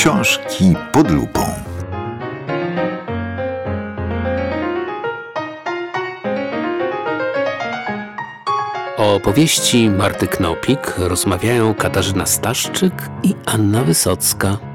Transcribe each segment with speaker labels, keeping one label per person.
Speaker 1: Książki pod lupą.
Speaker 2: O opowieści Marty Knopik rozmawiają Katarzyna Staszczyk i Anna Wysocka.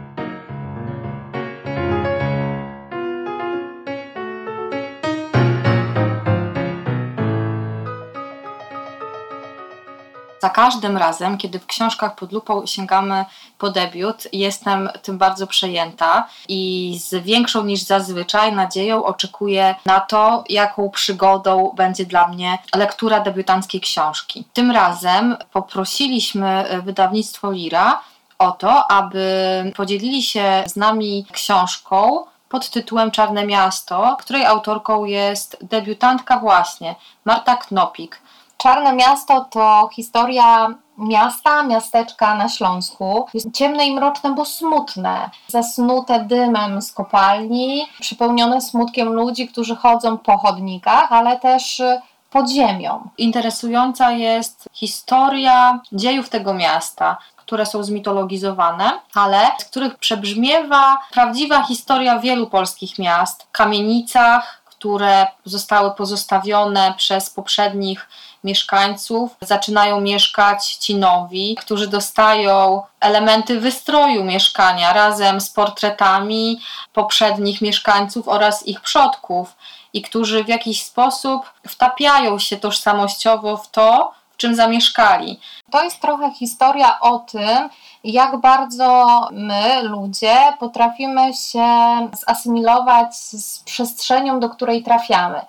Speaker 3: Za każdym razem, kiedy w książkach pod lupą sięgamy po debiut, jestem tym bardzo przejęta i z większą niż zazwyczaj nadzieją oczekuję na to, jaką przygodą będzie dla mnie lektura debiutanckiej książki. Tym razem poprosiliśmy wydawnictwo Lira o to, aby podzielili się z nami książką pod tytułem Czarne Miasto, której autorką jest debiutantka właśnie Marta Knopik.
Speaker 4: Czarne Miasto to historia miasta, miasteczka na Śląsku. Jest ciemne i mroczne, bo smutne. Zasnute dymem z kopalni, przepełnione smutkiem ludzi, którzy chodzą po chodnikach, ale też pod ziemią.
Speaker 3: Interesująca jest historia dziejów tego miasta, które są zmitologizowane, ale z których przebrzmiewa prawdziwa historia wielu polskich miast, kamienicach, które zostały pozostawione przez poprzednich mieszkańców. Zaczynają mieszkać ci nowi, którzy dostają elementy wystroju mieszkania razem z portretami poprzednich mieszkańców oraz ich przodków i którzy w jakiś sposób wtapiają się tożsamościowo w to, w czym zamieszkali.
Speaker 4: To jest trochę historia o tym, jak bardzo my, ludzie, potrafimy się zasymilować z przestrzenią, do której trafiamy.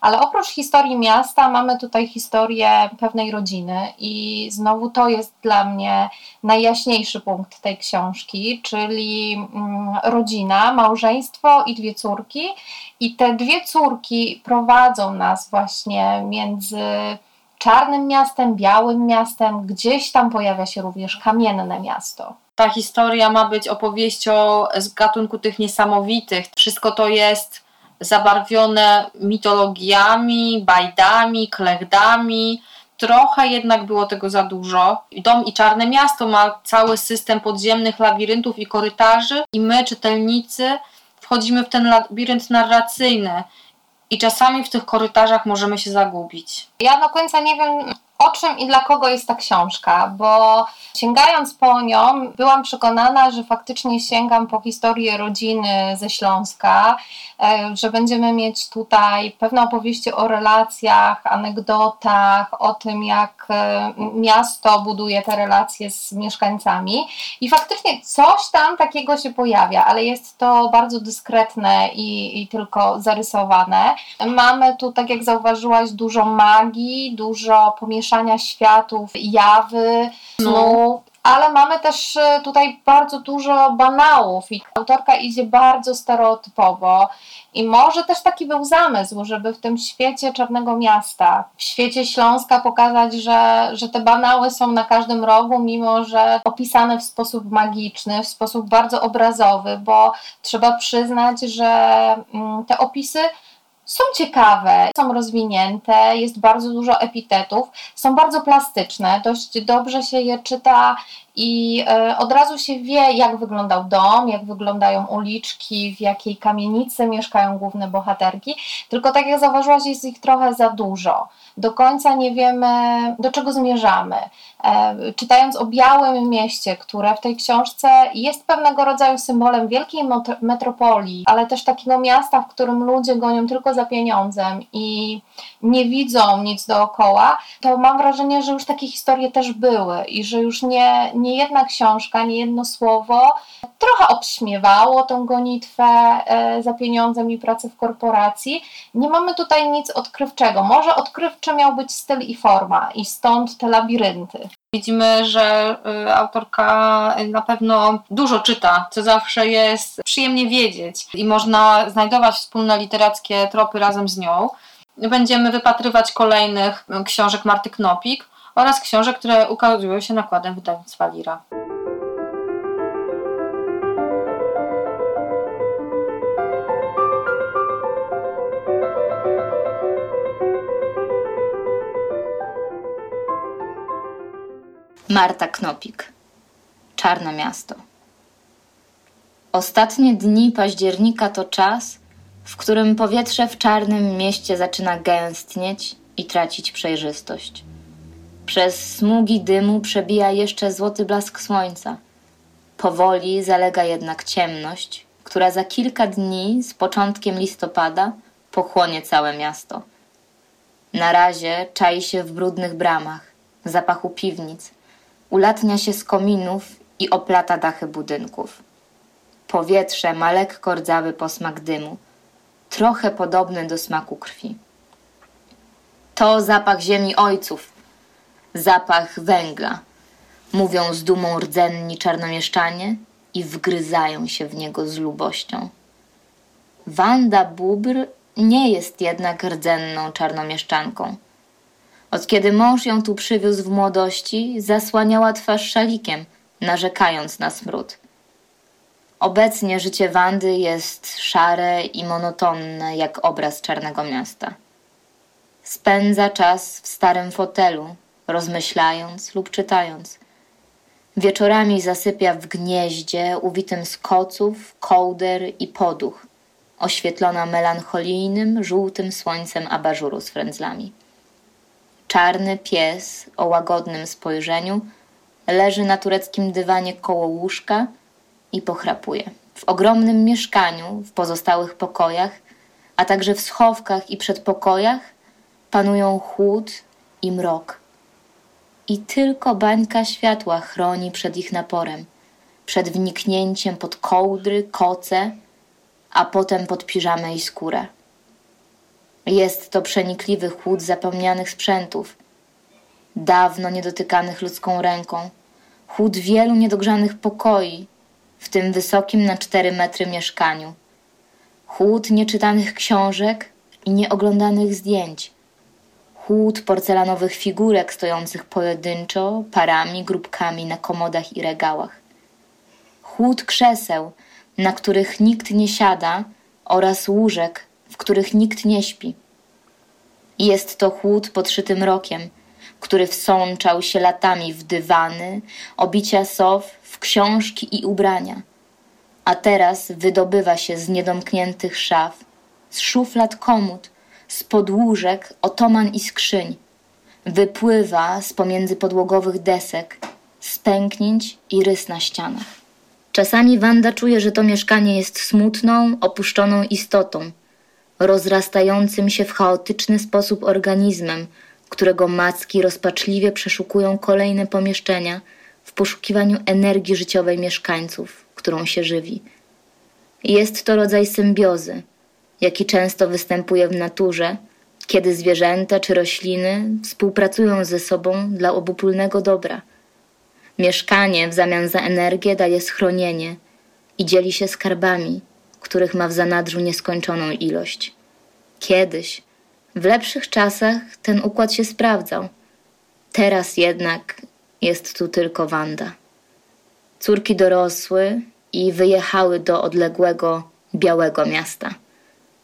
Speaker 4: Ale oprócz historii miasta mamy tutaj historię pewnej rodziny i znowu to jest dla mnie najjaśniejszy punkt tej książki, czyli mm, rodzina, małżeństwo i dwie córki. I te dwie córki prowadzą nas właśnie między czarnym miastem, białym miastem, gdzieś tam pojawia się również kamienne miasto.
Speaker 3: Ta historia ma być opowieścią z gatunku tych niesamowitych. Wszystko to jest zabarwione mitologiami, bajdami, klechdami. Trochę jednak było tego za dużo. Dom i Czarne Miasto ma cały system podziemnych labiryntów i korytarzy, i my, czytelnicy, wchodzimy w ten labirynt narracyjny. I czasami w tych korytarzach możemy się zagubić.
Speaker 4: Ja do końca nie wiem, o czym i dla kogo jest ta książka, bo sięgając po nią, byłam przekonana, że faktycznie sięgam po historię rodziny ze Śląska, e, że będziemy mieć tutaj pewne opowieści o relacjach, anegdotach, o tym, jak e, miasto buduje te relacje z mieszkańcami. I faktycznie coś tam takiego się pojawia, ale jest to bardzo dyskretne i, i tylko zarysowane. Mamy tu, tak jak zauważyłaś, dużo magii, dużo pomieszczenia mieszania światów, jawy, snu. No. Ale mamy też e, tutaj bardzo dużo banałów i autorka idzie bardzo stereotypowo. I może też taki był zamysł, żeby w tym świecie Czarnego Miasta, w świecie Śląska pokazać, że, że te banały są na każdym rogu, mimo że opisane w sposób magiczny, w sposób bardzo obrazowy, bo trzeba przyznać, że mm, te opisy są ciekawe, są rozwinięte, jest bardzo dużo epitetów, są bardzo plastyczne, dość dobrze się je czyta i e, od razu się wie, jak wyglądał dom, jak wyglądają uliczki, w jakiej kamienicy mieszkają główne bohaterki. Tylko tak jak zauważyłaś, jest ich trochę za dużo. Do końca nie wiemy, do czego zmierzamy. E, czytając o Białym Mieście, które w tej książce jest pewnego rodzaju symbolem wielkiej metropolii, ale też takiego miasta, w którym ludzie gonią tylko za pieniądzem i nie widzą nic dookoła, to mam wrażenie, że już takie historie też były i że już nie, nie jedna książka, nie jedno słowo trochę obśmiewało tą gonitwę e, za pieniądzem i pracę w korporacji. Nie mamy tutaj nic odkrywczego. Może odkrywczy miał być styl i forma i stąd te labirynty.
Speaker 3: Widzimy, że y, autorka na pewno dużo czyta, co zawsze jest przyjemnie wiedzieć i można znajdować wspólne literackie tropy razem z nią. Będziemy wypatrywać kolejnych książek Marty Knopik oraz książek, które ukazują się nakładem wydawnictwa Lira.
Speaker 5: Marta Knopik. Czarne miasto. Ostatnie dni października to czas, w którym powietrze w czarnym mieście zaczyna gęstnieć i tracić przejrzystość. Przez smugi dymu przebija jeszcze złoty blask słońca. Powoli zalega jednak ciemność, która za kilka dni z początkiem listopada pochłonie całe miasto. Na razie czai się w brudnych bramach, zapachu piwnic, ulatnia się z kominów i oplata dachy budynków. Powietrze ma lekko rdzawy posmak dymu, trochę podobny do smaku krwi. To zapach ziemi ojców, zapach węgla, mówią z dumą rdzenni czarnomieszczanie i wgryzają się w niego z lubością. Wanda Bubr nie jest jednak rdzenną czarnomieszczanką. Od kiedy mąż ją tu przywiózł w młodości, zasłaniała twarz szalikiem, narzekając na smród. Obecnie życie Wandy jest szare i monotonne jak obraz czarnego miasta. Spędza czas w starym fotelu, rozmyślając lub czytając. Wieczorami zasypia w gnieździe uwitym z koców, kołder i poduch, oświetlona melancholijnym, żółtym słońcem abażuru z frędzlami. Czarny pies o łagodnym spojrzeniu leży na tureckim dywanie koło łóżka i pochrapuje. W ogromnym mieszkaniu, w pozostałych pokojach, a także w schowkach i przedpokojach panują chłód i mrok. I tylko bańka światła chroni przed ich naporem, przed wniknięciem pod kołdry, koce, a potem pod piżamę i skórę. Jest to przenikliwy chłód zapomnianych sprzętów, dawno niedotykanych ludzką ręką, chłód wielu niedogrzanych pokoi, w tym wysokim na cztery metry mieszkaniu, chłód nieczytanych książek i nieoglądanych zdjęć, chłód porcelanowych figurek stojących pojedynczo, parami, grupkami na komodach i regałach, chłód krzeseł, na których nikt nie siada, oraz łóżek, w których nikt nie śpi. Jest to chłód podszyty mrokiem, który wsączał się latami w dywany, obicia sow, w książki i ubrania, a teraz wydobywa się z niedomkniętych szaf, z szuflad komód, z podłóżek, otoman i skrzyń. Wypływa z pomiędzy podłogowych desek, z pęknięć i rys na ścianach. Czasami Wanda czuje, że to mieszkanie jest smutną, opuszczoną istotą, rozrastającym się w chaotyczny sposób organizmem, którego macki rozpaczliwie przeszukują kolejne pomieszczenia w poszukiwaniu energii życiowej mieszkańców, którą się żywi. Jest to rodzaj symbiozy, jaki często występuje w naturze, kiedy zwierzęta czy rośliny współpracują ze sobą dla obopólnego dobra. Mieszkanie w zamian za energię daje schronienie i dzieli się skarbami, których ma w zanadrzu nieskończoną ilość. Kiedyś, w lepszych czasach, ten układ się sprawdzał. Teraz jednak jest tu tylko Wanda. Córki dorosły i wyjechały do odległego, białego miasta.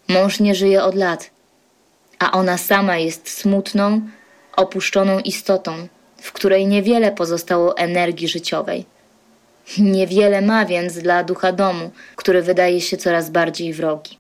Speaker 5: Mąż nie żyje od lat, a ona sama jest smutną, opuszczoną istotą, w której niewiele pozostało energii życiowej. Niewiele ma więc dla ducha domu, który wydaje się coraz bardziej wrogi.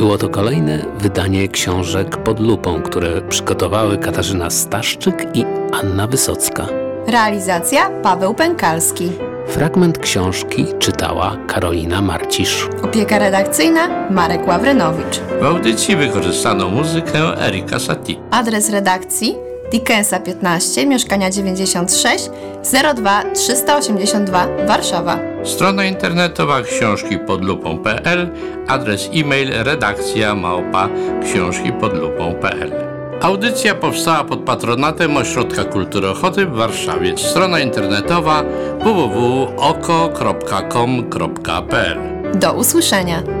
Speaker 2: Było to kolejne wydanie książek pod lupą, które przygotowały Katarzyna Staszczyk i Anna Wysocka.
Speaker 6: Realizacja Paweł Pękalski.
Speaker 2: Fragment książki czytała Karolina Marcisz.
Speaker 6: Opieka redakcyjna Marek Ławrynowicz.
Speaker 7: W audycji wykorzystano muzykę Erika Satie.
Speaker 6: Adres redakcji Dickensa 15, mieszkania 96, 02 382 Warszawa.
Speaker 7: Strona internetowa książki pod lupą.pl, adres e-mail redakcja małpa książki pod lupą.pl. Audycja powstała pod patronatem Ośrodka Kultury Ochoty w Warszawie. Strona internetowa www.oko.com.pl
Speaker 6: Do usłyszenia.